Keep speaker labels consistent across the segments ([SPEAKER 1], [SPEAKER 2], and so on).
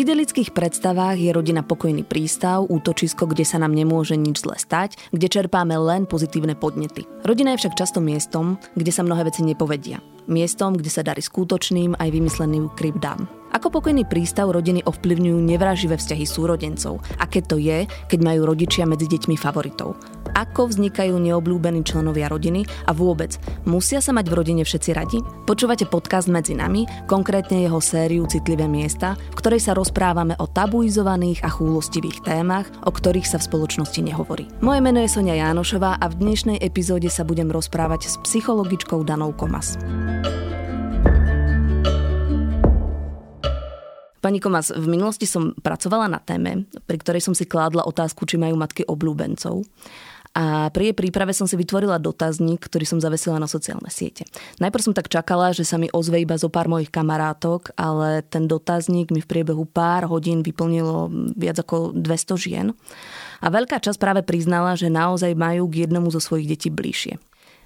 [SPEAKER 1] Idylických predstavách je rodina pokojný prístav, útočisko, kde sa nám nemôže nič zle stať, kde čerpáme len pozitívne podnety. Rodina je však často miestom, kde sa mnohé veci nepovedia. Miestom, kde sa darí skutočným aj vymysleným krypdám. Ako pokojný prístav rodiny ovplyvňujú nevraživé vzťahy súrodencov? Aké to je, keď majú rodičia medzi deťmi favoritov? Ako vznikajú neobľúbení členovia rodiny a vôbec, musia sa mať v rodine všetci radi? Počúvate podcast Medzi nami, konkrétne jeho sériu Citlivé miesta, v ktorej sa rozprávame o tabuizovaných a chúlostivých témach, o ktorých sa v spoločnosti nehovorí. Moje meno je Sonia Jánošová a v dnešnej epizóde sa budem rozprávať s psychologičkou Danou Komas. Pani Komas, v minulosti som pracovala na téme, pri ktorej som si kládla otázku, či majú matky obľúbencov. A pri jej príprave som si vytvorila dotazník, ktorý som zavesila na sociálne siete. Najprv som tak čakala, že sa mi ozve iba zo pár mojich kamarátok, ale ten dotazník mi v priebehu pár hodín vyplnilo viac ako 200 žien. A veľká časť práve priznala, že naozaj majú k jednomu zo svojich detí bližšie.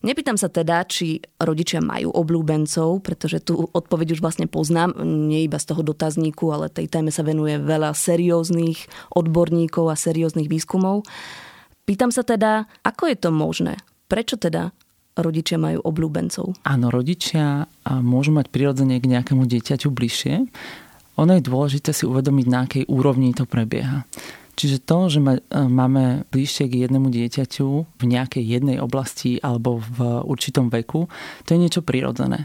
[SPEAKER 1] Nepýtam sa teda, či rodičia majú obľúbencov, pretože tu odpoveď už vlastne poznám, nie iba z toho dotazníku, ale tej téme sa venuje veľa serióznych odborníkov a serióznych výskumov. Pýtam sa teda, ako je to možné? Prečo teda rodičia majú obľúbencov?
[SPEAKER 2] Áno, rodičia môžu mať prirodzene k nejakému dieťaťu bližšie. Ono je dôležité si uvedomiť, na akej úrovni to prebieha. Čiže to, že e, máme bližšie k jednému dieťaťu v nejakej jednej oblasti alebo v určitom veku, to je niečo prirodzené.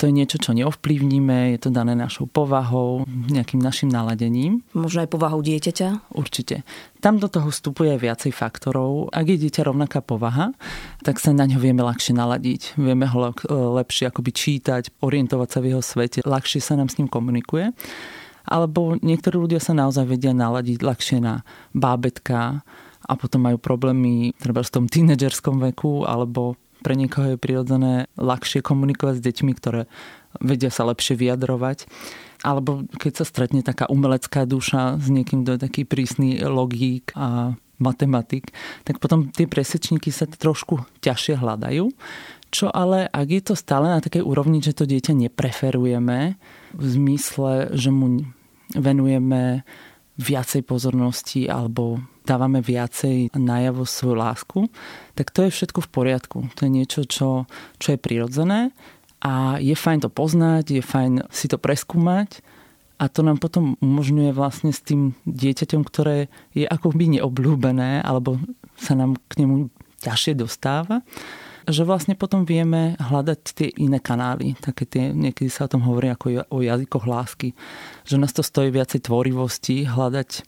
[SPEAKER 2] To je niečo, čo neovplyvníme, je to dané našou povahou, nejakým našim naladením.
[SPEAKER 1] Možno aj povahou dieťaťa?
[SPEAKER 2] Určite. Tam do toho vstupuje viacej faktorov. Ak je dieťa rovnaká povaha, tak sa na ňo vieme ľahšie naladiť. Vieme ho e, lepšie akoby čítať, orientovať sa v jeho svete, ľahšie sa nám s ním komunikuje alebo niektorí ľudia sa naozaj vedia naladiť ľahšie na bábetka a potom majú problémy treba v tom tínedžerskom veku, alebo pre niekoho je prirodzené ľahšie komunikovať s deťmi, ktoré vedia sa lepšie vyjadrovať. Alebo keď sa stretne taká umelecká duša s niekým, kto je taký prísny logík a matematik, tak potom tie presečníky sa trošku ťažšie hľadajú. Čo ale, ak je to stále na takej úrovni, že to dieťa nepreferujeme, v zmysle, že mu venujeme viacej pozornosti alebo dávame viacej najavo svoju lásku, tak to je všetko v poriadku. To je niečo, čo, čo je prirodzené a je fajn to poznať, je fajn si to preskúmať a to nám potom umožňuje vlastne s tým dieťaťom, ktoré je akoby neobľúbené alebo sa nám k nemu ťažšie dostáva, že vlastne potom vieme hľadať tie iné kanály. Také tie, niekedy sa o tom hovorí ako o jazykoch lásky. Že nás to stojí viacej tvorivosti, hľadať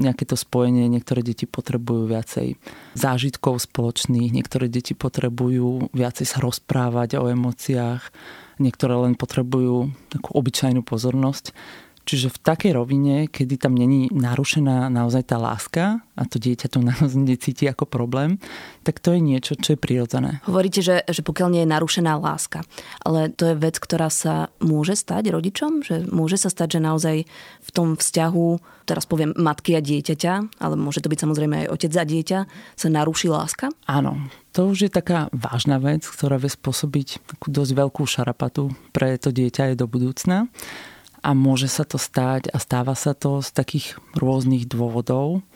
[SPEAKER 2] nejaké to spojenie. Niektoré deti potrebujú viacej zážitkov spoločných, niektoré deti potrebujú viacej sa rozprávať o emóciách, niektoré len potrebujú takú obyčajnú pozornosť. Čiže v takej rovine, kedy tam není narušená naozaj tá láska a to dieťa to naozaj necíti ako problém, tak to je niečo, čo je prirodzené.
[SPEAKER 1] Hovoríte, že, že pokiaľ nie je narušená láska, ale to je vec, ktorá sa môže stať rodičom? Že môže sa stať, že naozaj v tom vzťahu, teraz poviem matky a dieťaťa, ale môže to byť samozrejme aj otec a dieťa, sa naruší láska?
[SPEAKER 2] Áno, to už je taká vážna vec, ktorá vie spôsobiť takú dosť veľkú šarapatu pre to dieťa aj do budúcna a môže sa to stať a stáva sa to z takých rôznych dôvodov.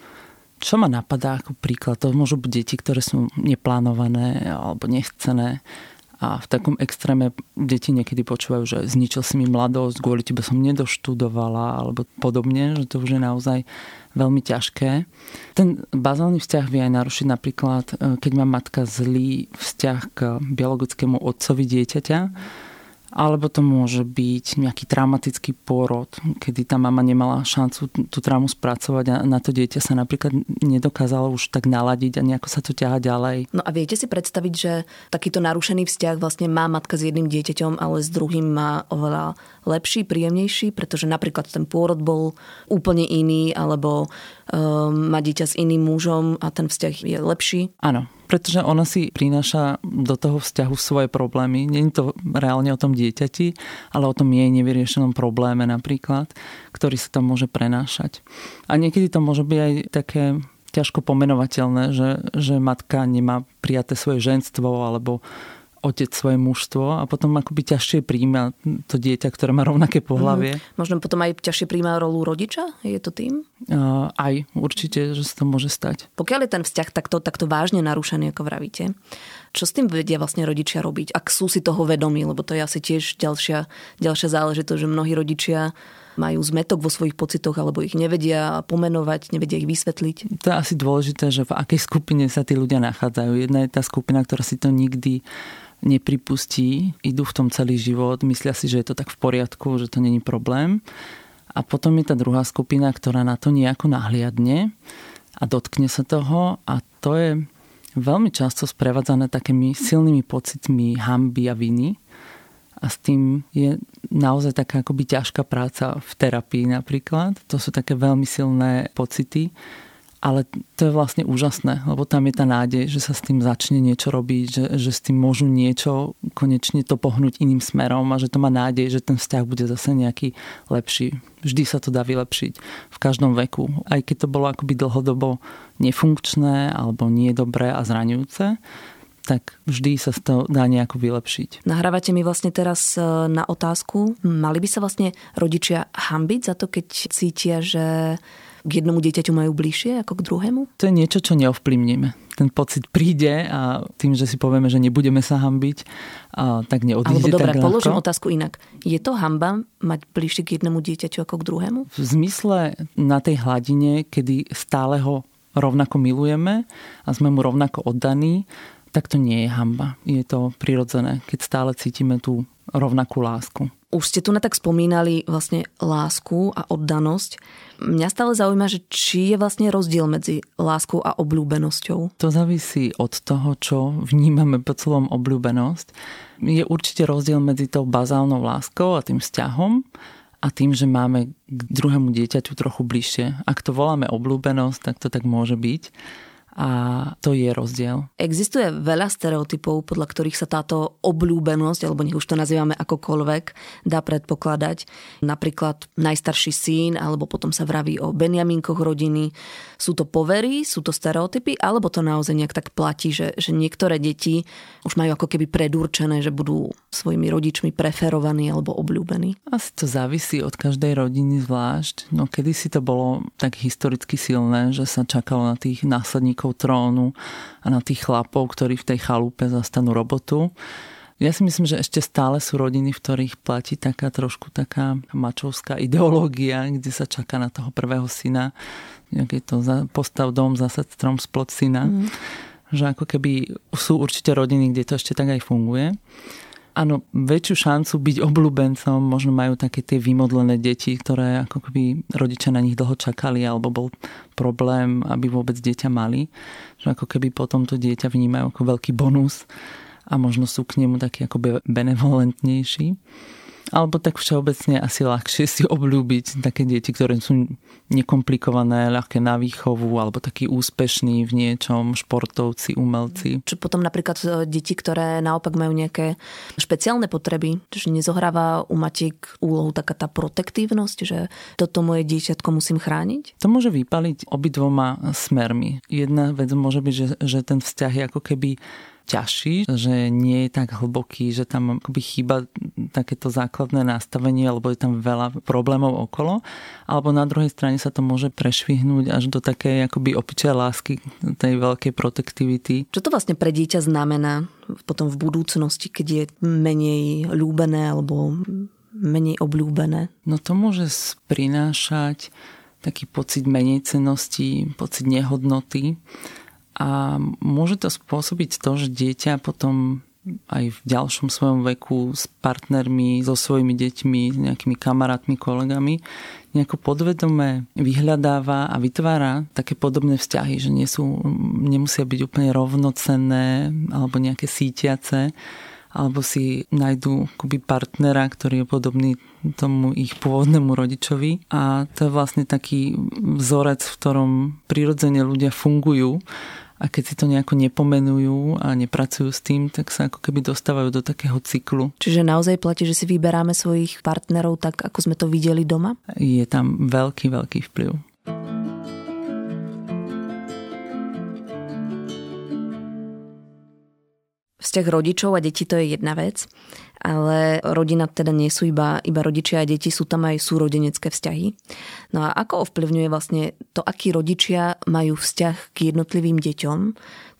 [SPEAKER 2] Čo ma napadá ako príklad? To môžu byť deti, ktoré sú neplánované alebo nechcené. A v takom extréme deti niekedy počúvajú, že zničil si mi mladosť, kvôli tebe som nedoštudovala alebo podobne, že to už je naozaj veľmi ťažké. Ten bazálny vzťah vie aj narušiť napríklad, e, keď má matka zlý vzťah k biologickému otcovi dieťaťa, alebo to môže byť nejaký traumatický pôrod, kedy tá mama nemala šancu tú traumu spracovať a na to dieťa sa napríklad nedokázalo už tak naladiť a nejako sa to ťaha ďalej.
[SPEAKER 1] No a viete si predstaviť, že takýto narušený vzťah vlastne má matka s jedným dieťaťom, ale s druhým má oveľa lepší, príjemnejší, pretože napríklad ten pôrod bol úplne iný, alebo um, dieťa s iným mužom a ten vzťah je lepší?
[SPEAKER 2] Áno, pretože ona si prináša do toho vzťahu svoje problémy. Je to reálne o tom dieťati, ale o tom jej nevyriešenom probléme napríklad, ktorý sa tam môže prenášať. A niekedy to môže byť aj také ťažko pomenovateľné, že, že matka nemá prijaté svoje ženstvo alebo otec svoje mužstvo a potom akoby ťažšie príjma to dieťa, ktoré má rovnaké pohlavie.
[SPEAKER 1] Mm-hmm. Možno potom aj ťažšie príjma rolu rodiča? Je to tým?
[SPEAKER 2] Uh, aj, určite, že sa to môže stať.
[SPEAKER 1] Pokiaľ je ten vzťah takto, takto vážne narušený, ako vravíte, čo s tým vedia vlastne rodičia robiť, ak sú si toho vedomí, lebo to je asi tiež ďalšia, ďalšia záležitosť, že mnohí rodičia majú zmetok vo svojich pocitoch alebo ich nevedia pomenovať, nevedia ich vysvetliť.
[SPEAKER 2] To je asi dôležité, že v akej skupine sa tí ľudia nachádzajú. Jedna je tá skupina, ktorá si to nikdy nepripustí, idú v tom celý život, myslia si, že je to tak v poriadku, že to není problém. A potom je tá druhá skupina, ktorá na to nejako nahliadne a dotkne sa toho a to je veľmi často sprevádzané takými silnými pocitmi hamby a viny. A s tým je naozaj taká akoby ťažká práca v terapii napríklad. To sú také veľmi silné pocity ale to je vlastne úžasné, lebo tam je tá nádej, že sa s tým začne niečo robiť, že, že s tým môžu niečo konečne to pohnúť iným smerom a že to má nádej, že ten vzťah bude zase nejaký lepší. Vždy sa to dá vylepšiť v každom veku. Aj keď to bolo akoby dlhodobo nefunkčné alebo nie dobré a zraňujúce, tak vždy sa to dá nejako vylepšiť.
[SPEAKER 1] Nahrávate mi vlastne teraz e, na otázku, mali by sa vlastne rodičia hambiť za to, keď cítia, že k jednomu dieťaťu majú bližšie ako k druhému?
[SPEAKER 2] To je niečo, čo neovplyvníme. Ten pocit príde a tým, že si povieme, že nebudeme sa hambiť, a tak neodíde
[SPEAKER 1] Alebo dobre,
[SPEAKER 2] tak
[SPEAKER 1] položím otázku inak. Je to hamba mať bližšie k jednému dieťaťu ako k druhému?
[SPEAKER 2] V zmysle na tej hladine, kedy stále ho rovnako milujeme a sme mu rovnako oddaní, tak to nie je hamba. Je to prirodzené, keď stále cítime tú rovnakú lásku.
[SPEAKER 1] Už ste tu na tak spomínali vlastne lásku a oddanosť. Mňa stále zaujíma, že či je vlastne rozdiel medzi láskou a obľúbenosťou.
[SPEAKER 2] To závisí od toho, čo vnímame pod slovom obľúbenosť. Je určite rozdiel medzi tou bazálnou láskou a tým vzťahom a tým, že máme k druhému dieťaťu trochu bližšie. Ak to voláme obľúbenosť, tak to tak môže byť a to je rozdiel.
[SPEAKER 1] Existuje veľa stereotypov, podľa ktorých sa táto obľúbenosť, alebo nech už to nazývame akokoľvek, dá predpokladať. Napríklad najstarší syn, alebo potom sa vraví o Benjaminkoch rodiny. Sú to povery, sú to stereotypy, alebo to naozaj nejak tak platí, že, že niektoré deti už majú ako keby predurčené, že budú svojimi rodičmi preferovaní alebo obľúbení?
[SPEAKER 2] Asi to závisí od každej rodiny zvlášť. No kedy si to bolo tak historicky silné, že sa čakalo na tých následníkov vlastníkov trónu a na tých chlapov, ktorí v tej chalúpe zastanú robotu. Ja si myslím, že ešte stále sú rodiny, v ktorých platí taká trošku taká mačovská ideológia, kde sa čaká na toho prvého syna. Je to postav dom, zasad strom splod syna. Mm. Že ako keby sú určite rodiny, kde to ešte tak aj funguje áno, väčšiu šancu byť obľúbencom možno majú také tie vymodlené deti, ktoré ako keby rodičia na nich dlho čakali alebo bol problém, aby vôbec dieťa mali. Že ako keby potom to dieťa vnímajú ako veľký bonus a možno sú k nemu takí ako benevolentnejší. Alebo tak všeobecne asi ľahšie si obľúbiť také deti, ktoré sú nekomplikované, ľahké na výchovu, alebo takí úspešní v niečom, športovci, umelci.
[SPEAKER 1] Čo potom napríklad e, deti, ktoré naopak majú nejaké špeciálne potreby, že nezohráva u matiek úlohu taká tá protektívnosť, že toto moje dieťatko musím chrániť?
[SPEAKER 2] To môže vypaliť obidvoma smermi. Jedna vec môže byť, že, že ten vzťah je ako keby ťažší, že nie je tak hlboký, že tam akoby chýba takéto základné nastavenie, alebo je tam veľa problémov okolo. Alebo na druhej strane sa to môže prešvihnúť až do takej akoby opičej lásky, tej veľkej protektivity.
[SPEAKER 1] Čo to vlastne pre dieťa znamená potom v budúcnosti, keď je menej ľúbené alebo menej obľúbené?
[SPEAKER 2] No to môže prinášať taký pocit menej cenosti, pocit nehodnoty a môže to spôsobiť to, že dieťa potom aj v ďalšom svojom veku s partnermi, so svojimi deťmi, s nejakými kamarátmi, kolegami, nejako podvedome vyhľadáva a vytvára také podobné vzťahy, že nie sú, nemusia byť úplne rovnocenné alebo nejaké sítiace, alebo si nájdú akoby partnera, ktorý je podobný tomu ich pôvodnému rodičovi. A to je vlastne taký vzorec, v ktorom prirodzene ľudia fungujú a keď si to nejako nepomenujú a nepracujú s tým, tak sa ako keby dostávajú do takého cyklu.
[SPEAKER 1] Čiže naozaj platí, že si vyberáme svojich partnerov tak, ako sme to videli doma?
[SPEAKER 2] Je tam veľký, veľký vplyv.
[SPEAKER 1] Vzťah rodičov a detí to je jedna vec, ale rodina teda nie sú iba, iba rodičia a deti, sú tam aj súrodenecké vzťahy. No a ako ovplyvňuje vlastne to, akí rodičia majú vzťah k jednotlivým deťom,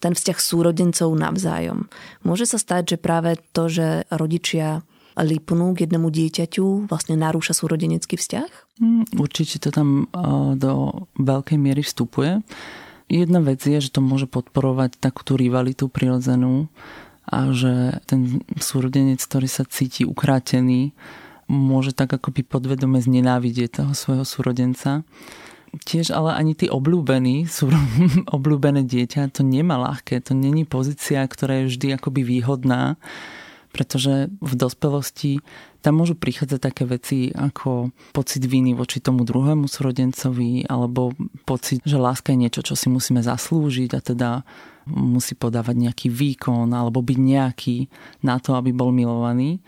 [SPEAKER 1] ten vzťah súrodencov navzájom. Môže sa stať, že práve to, že rodičia lipnú k jednému dieťaťu, vlastne narúša súrodenecký vzťah?
[SPEAKER 2] Mm, určite to tam do veľkej miery vstupuje. Jedna vec je, že to môže podporovať takú tú rivalitu prirodzenú a že ten súrodenec, ktorý sa cíti ukrátený, môže tak akoby podvedome znenávidieť toho svojho súrodenca. Tiež ale ani tí obľúbení, sú obľúbené dieťa, to nemá ľahké, to není pozícia, ktorá je vždy akoby výhodná pretože v dospelosti tam môžu prichádzať také veci ako pocit viny voči tomu druhému súrodencovi alebo pocit, že láska je niečo, čo si musíme zaslúžiť a teda musí podávať nejaký výkon alebo byť nejaký na to, aby bol milovaný.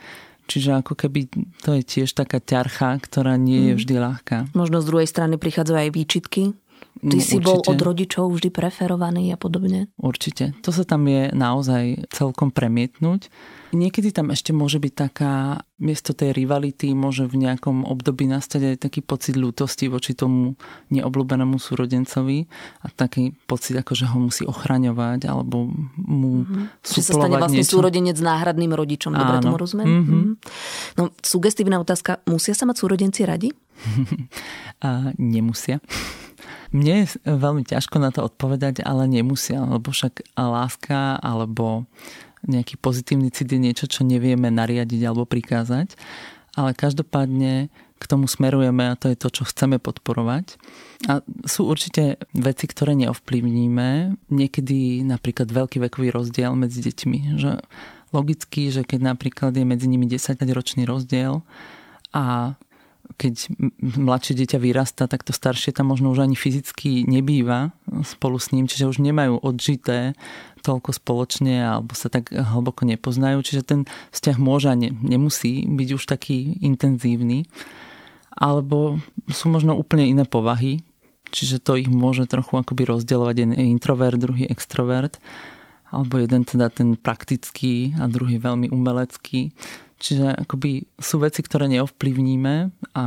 [SPEAKER 2] Čiže ako keby to je tiež taká ťarcha, ktorá nie je mm. vždy ľahká.
[SPEAKER 1] Možno z druhej strany prichádzajú aj výčitky Ty no, si určite. bol od rodičov vždy preferovaný a podobne?
[SPEAKER 2] Určite. To sa tam je naozaj celkom premietnúť. Niekedy tam ešte môže byť taká, miesto tej rivality môže v nejakom období nastať aj taký pocit ľútosti voči tomu neobľúbenému súrodencovi a taký pocit, ako že ho musí ochraňovať alebo mu mm-hmm. Že
[SPEAKER 1] sa stane vlastne
[SPEAKER 2] niečo.
[SPEAKER 1] súrodenec náhradným rodičom. Dobre Áno. tomu rozumiem? Mm-hmm. No, sugestívna otázka. Musia sa mať súrodenci radi?
[SPEAKER 2] a, nemusia. Mne je veľmi ťažko na to odpovedať, ale nemusia, lebo však láska alebo nejaký pozitívny cit je niečo, čo nevieme nariadiť alebo prikázať. Ale každopádne k tomu smerujeme a to je to, čo chceme podporovať. A sú určite veci, ktoré neovplyvníme. Niekedy napríklad veľký vekový rozdiel medzi deťmi. Že logicky, že keď napríklad je medzi nimi 10-ročný rozdiel a keď mladšie dieťa vyrastá, tak to staršie tam možno už ani fyzicky nebýva spolu s ním, čiže už nemajú odžité toľko spoločne alebo sa tak hlboko nepoznajú, čiže ten vzťah môže a ne, nemusí byť už taký intenzívny. Alebo sú možno úplne iné povahy, čiže to ich môže trochu akoby rozdielovať jeden introvert, druhý extrovert alebo jeden teda ten praktický a druhý veľmi umelecký. Čiže akoby sú veci, ktoré neovplyvníme a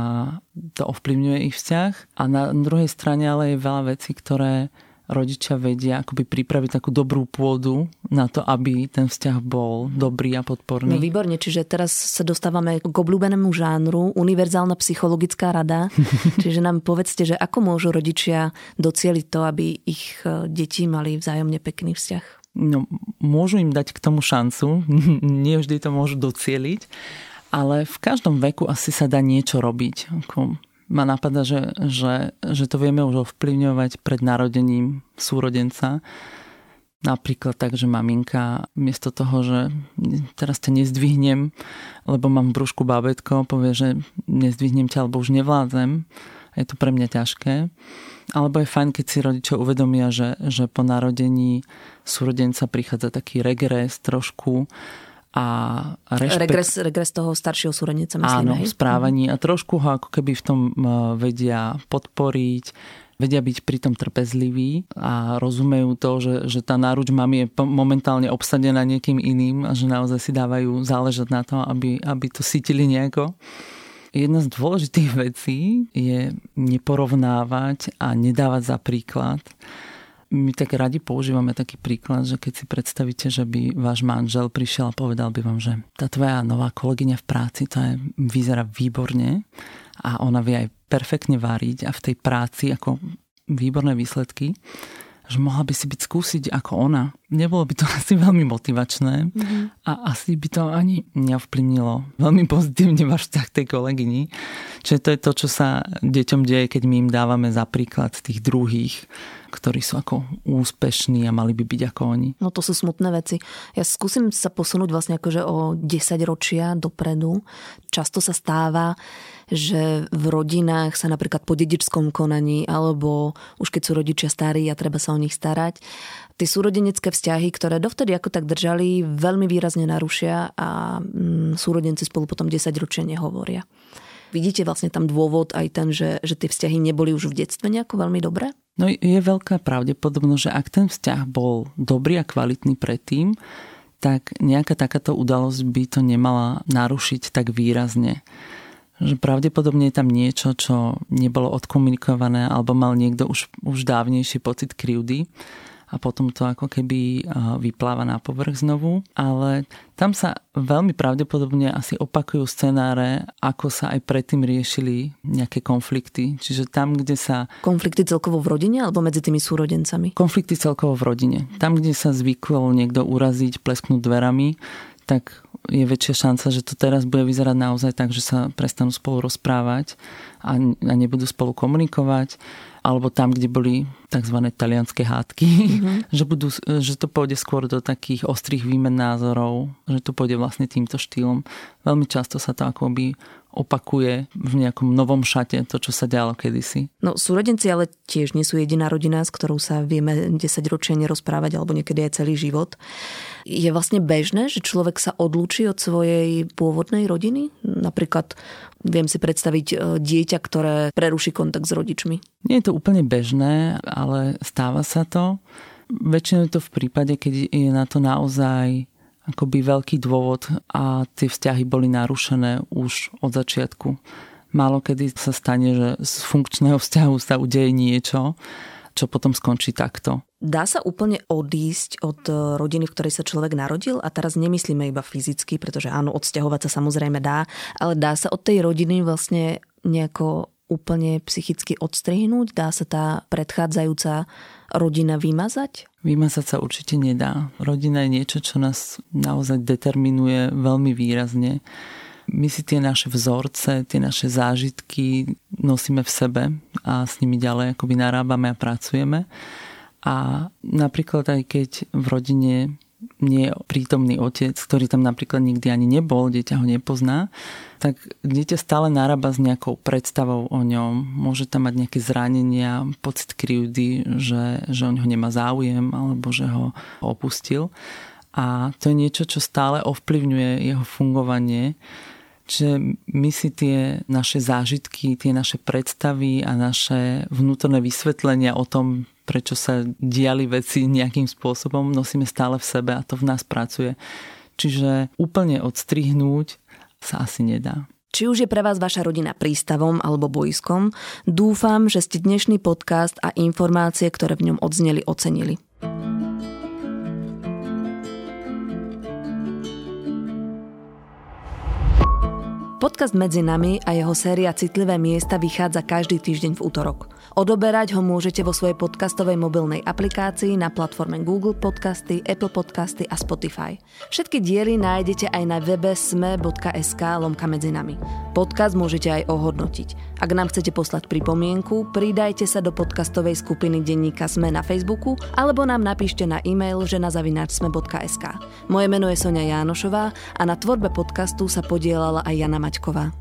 [SPEAKER 2] to ovplyvňuje ich vzťah. A na druhej strane ale je veľa vecí, ktoré rodičia vedia akoby pripraviť takú dobrú pôdu na to, aby ten vzťah bol dobrý a podporný.
[SPEAKER 1] No výborne, čiže teraz sa dostávame k obľúbenému žánru, univerzálna psychologická rada. čiže nám povedzte, že ako môžu rodičia docieliť to, aby ich e, deti mali vzájomne pekný vzťah?
[SPEAKER 2] No, môžu im dať k tomu šancu, nie vždy to môžu docieliť, ale v každom veku asi sa dá niečo robiť. Ako ma napadá, že, že, že to vieme už ovplyvňovať pred narodením súrodenca. Napríklad tak, že maminka miesto toho, že teraz ťa nezdvihnem, lebo mám v brúšku bábetko, povie, že nezdvihnem ťa, alebo už nevládzem. Je to pre mňa ťažké. Alebo je fajn, keď si rodičia uvedomia, že, že po narodení súrodenca prichádza taký regres trošku a
[SPEAKER 1] rešpekt... Regres, regres toho staršieho súrodenca, myslím,
[SPEAKER 2] Áno, v správaní a trošku ho ako keby v tom vedia podporiť, vedia byť pritom trpezliví a rozumejú to, že, že tá náruč mami je momentálne obsadená niekým iným a že naozaj si dávajú záležať na to, aby, aby to cítili nejako. Jedna z dôležitých vecí je neporovnávať a nedávať za príklad. My tak radi používame taký príklad, že keď si predstavíte, že by váš manžel prišiel a povedal by vám, že tá tvoja nová kolegyňa v práci, to je, vyzerá výborne a ona vie aj perfektne váriť a v tej práci ako výborné výsledky, že mohla by si byť skúsiť ako ona. Nebolo by to asi veľmi motivačné mm-hmm. a asi by to ani neovplyvnilo veľmi pozitívne váš vzťah tej kolegyni. Čiže to je to, čo sa deťom deje, keď my im dávame za príklad tých druhých, ktorí sú ako úspešní a mali by byť ako oni.
[SPEAKER 1] No to sú smutné veci. Ja skúsim sa posunúť vlastne akože o 10 ročia dopredu. Často sa stáva, že v rodinách sa napríklad po dedičskom konaní alebo už keď sú rodičia starí a treba sa o nich starať, tie súrodenecké vzťahy, ktoré dovtedy ako tak držali, veľmi výrazne narušia a mm, súrodenci spolu potom 10 ročia nehovoria. Vidíte vlastne tam dôvod aj ten, že, že tie vzťahy neboli už v detstve nejako veľmi dobré?
[SPEAKER 2] No je veľká pravdepodobnosť, že ak ten vzťah bol dobrý a kvalitný predtým, tak nejaká takáto udalosť by to nemala narušiť tak výrazne. Že pravdepodobne je tam niečo, čo nebolo odkomunikované alebo mal niekto už, už dávnejší pocit krivdy a potom to ako keby vypláva na povrch znovu. Ale tam sa veľmi pravdepodobne asi opakujú scenáre, ako sa aj predtým riešili nejaké konflikty. Čiže tam, kde sa...
[SPEAKER 1] Konflikty celkovo v rodine alebo medzi tými súrodencami?
[SPEAKER 2] Konflikty celkovo v rodine. Tam, kde sa zvyklo niekto uraziť, plesknúť dverami, tak je väčšia šanca, že to teraz bude vyzerať naozaj tak, že sa prestanú spolu rozprávať a, a nebudú spolu komunikovať alebo tam, kde boli tzv. talianské hádky, mm-hmm. že, budú, že to pôjde skôr do takých ostrých výmen názorov, že to pôjde vlastne týmto štýlom. Veľmi často sa to akoby opakuje v nejakom novom šate to, čo sa dialo kedysi.
[SPEAKER 1] No súrodenci ale tiež nie sú jediná rodina, s ktorou sa vieme 10 ročia nerozprávať alebo niekedy aj celý život. Je vlastne bežné, že človek sa odlúči od svojej pôvodnej rodiny? Napríklad viem si predstaviť e, dieťa, ktoré preruší kontakt s rodičmi.
[SPEAKER 2] Nie je to úplne bežné, ale stáva sa to. Väčšinou je to v prípade, keď je na to naozaj akoby veľký dôvod a tie vzťahy boli narušené už od začiatku. Málo kedy sa stane, že z funkčného vzťahu sa udeje niečo, čo potom skončí takto.
[SPEAKER 1] Dá sa úplne odísť od e, rodiny, v ktorej sa človek narodil? A teraz nemyslíme iba fyzicky, pretože áno, odsťahovať sa samozrejme dá, ale dá sa od tej rodiny vlastne nejako úplne psychicky odstrihnúť? Dá sa tá predchádzajúca rodina vymazať?
[SPEAKER 2] Vymazať sa určite nedá. Rodina je niečo, čo nás naozaj determinuje veľmi výrazne. My si tie naše vzorce, tie naše zážitky nosíme v sebe a s nimi ďalej akoby narábame a pracujeme. A napríklad aj keď v rodine nie prítomný otec, ktorý tam napríklad nikdy ani nebol, dieťa ho nepozná, tak dieťa stále narába s nejakou predstavou o ňom. Môže tam mať nejaké zranenia, pocit krivdy, že, že o ňo nemá záujem alebo že ho opustil. A to je niečo, čo stále ovplyvňuje jeho fungovanie. Čiže my si tie naše zážitky, tie naše predstavy a naše vnútorné vysvetlenia o tom, prečo sa diali veci nejakým spôsobom, nosíme stále v sebe a to v nás pracuje. Čiže úplne odstrihnúť sa asi nedá.
[SPEAKER 1] Či už je pre vás vaša rodina prístavom alebo bojskom, dúfam, že ste dnešný podcast a informácie, ktoré v ňom odzneli, ocenili. Podcast Medzi nami a jeho séria Citlivé miesta vychádza každý týždeň v útorok. Odoberať ho môžete vo svojej podcastovej mobilnej aplikácii na platforme Google Podcasty, Apple Podcasty a Spotify. Všetky diely nájdete aj na webe sme.sk lomka medzi nami. Podcast môžete aj ohodnotiť. Ak nám chcete poslať pripomienku, pridajte sa do podcastovej skupiny denníka Sme na Facebooku alebo nám napíšte na e-mail ženazavinačsme.sk. Moje meno je Sonia Jánošová a na tvorbe podcastu sa podielala aj Jana Maťková.